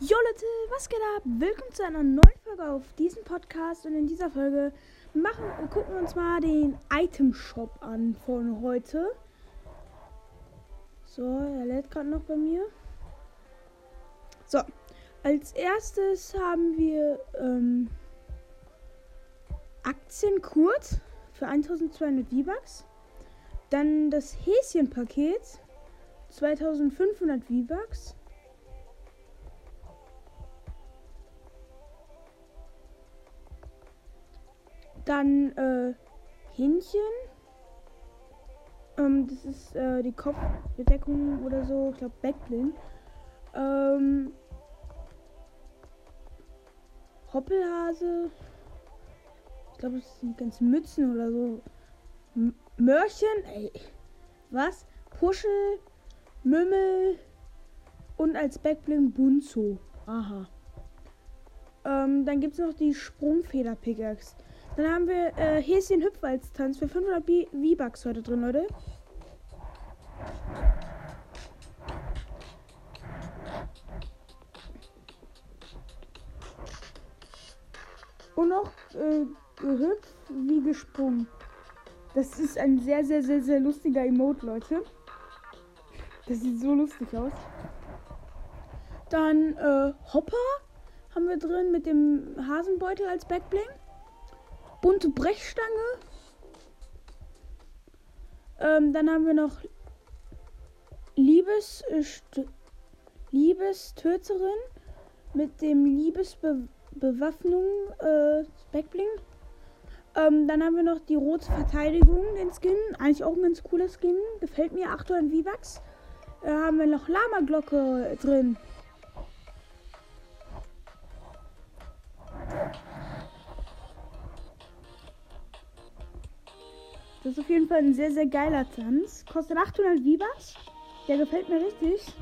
Jo Leute, was geht ab? Willkommen zu einer neuen Folge auf diesem Podcast und in dieser Folge machen, gucken wir uns mal den Item Shop an von heute. So, er lädt gerade noch bei mir. So, als erstes haben wir ähm, Aktienkurt für 1200 V-Bucks. Dann das Häschenpaket 2500 V-Bucks. Dann äh, Hähnchen. Ähm, das ist äh, die Kopfbedeckung oder so. Ich glaube Backbling. Ähm, Hoppelhase. Ich glaube, das sind ganz Mützen oder so. M Mörchen. Ey. Was? Puschel. Mümmel. Und als Backbling Bunzo. Aha. Ähm, dann gibt es noch die Sprungfeder-Pickaxe. Dann haben wir äh, Häschen Hüpfwalztanz für 500 V-Bucks heute drin, Leute. Und noch äh, gehüpft wie gesprungen. Das ist ein sehr, sehr, sehr, sehr lustiger Emote, Leute. Das sieht so lustig aus. Dann äh, Hopper haben wir drin mit dem Hasenbeutel als Backbling bunte Brechstange. Ähm, dann haben wir noch Liebes, äh, Liebestöterin mit dem Liebesbewaffnung äh, Backbling. Ähm, dann haben wir noch die rote Verteidigung, den Skin. Eigentlich auch ein ganz cooler Skin. Gefällt mir. 800 V-Bucks. Äh, haben wir noch Lama-Glocke drin. Das ist auf jeden Fall ein sehr, sehr geiler Tanz. Kostet 800 V-Bucks. Der gefällt mir richtig.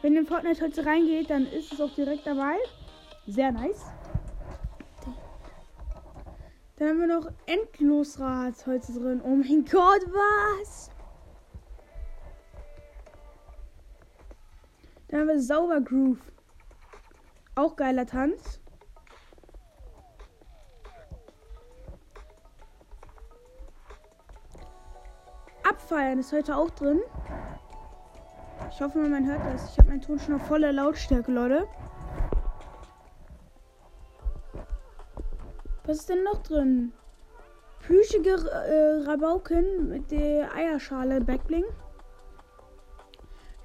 Wenn ihr in Fortnite heute reingeht, dann ist es auch direkt dabei. Sehr nice. Dann haben wir noch Endlosrad heute drin. Oh mein Gott, was? Dann haben wir Sauber Groove. Auch geiler Tanz. Abfeiern ist heute auch drin. Ich hoffe, man hört das. Ich habe meinen Ton schon auf voller Lautstärke, Leute. Was ist denn noch drin? Plüschige äh, Rabauken mit der Eierschale Backbling.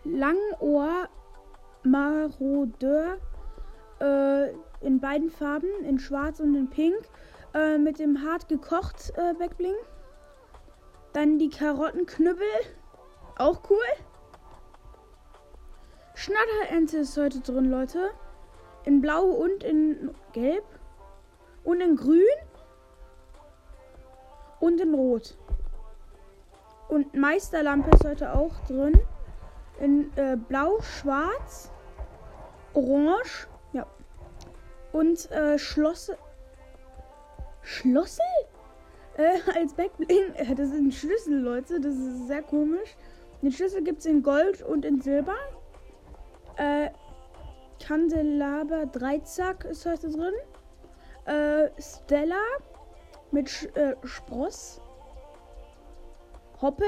Langohr Marodeur äh, in beiden Farben, in schwarz und in pink. Äh, mit dem hart gekocht äh, Backbling. Dann die Karottenknüppel. Auch cool. Schnatterente ist heute drin, Leute. In blau und in gelb. Und in grün. Und in rot. Und Meisterlampe ist heute auch drin. In äh, blau, schwarz, orange. Ja. Und äh, Schlosse. Schlossel? Äh, als Backbling. Äh, das sind Schlüssel, Leute. Das ist sehr komisch. Den Schlüssel gibt es in Gold und in Silber. Äh, Kandelaber Dreizack ist heute drin. Äh, Stella mit Sch äh, Spross. Hoppel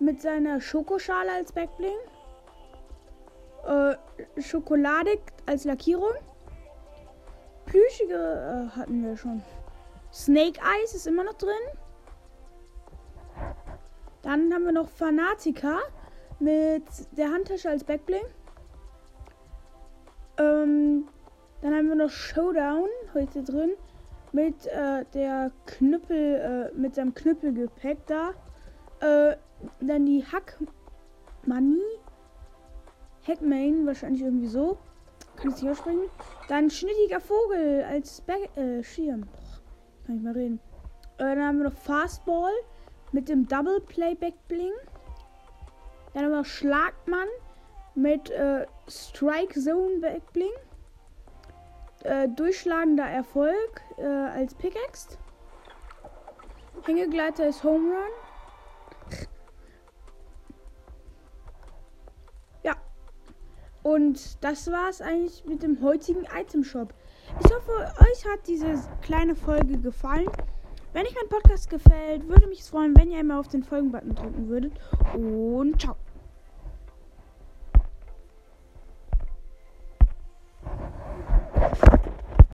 mit seiner Schokoschale als Backbling. Äh, Schokoladig als Lackierung. Plüschige äh, hatten wir schon. Snake Eyes ist immer noch drin. Dann haben wir noch Fanatica mit der Handtasche als Backbling. Ähm, dann haben wir noch Showdown heute drin mit äh, der Knüppel, äh, mit seinem Knüppelgepäck da. Äh, dann die Hack Money. Hackmain, wahrscheinlich irgendwie so. Kann ich nicht aussprechen. Dann schnittiger Vogel als Back äh, Schirm. Kann ich mal reden. Äh, dann haben wir noch Fastball mit dem Double Playback Bling. Dann haben wir noch Schlagmann mit äh, Strike Zone Back Bling. Äh, durchschlagender Erfolg äh, als Pickaxe. Hängegleiter ist Home Run. Und das war es eigentlich mit dem heutigen Item Shop. Ich hoffe, euch hat diese kleine Folge gefallen. Wenn euch mein Podcast gefällt, würde mich freuen, wenn ihr einmal auf den Folgen-Button drücken würdet. Und ciao.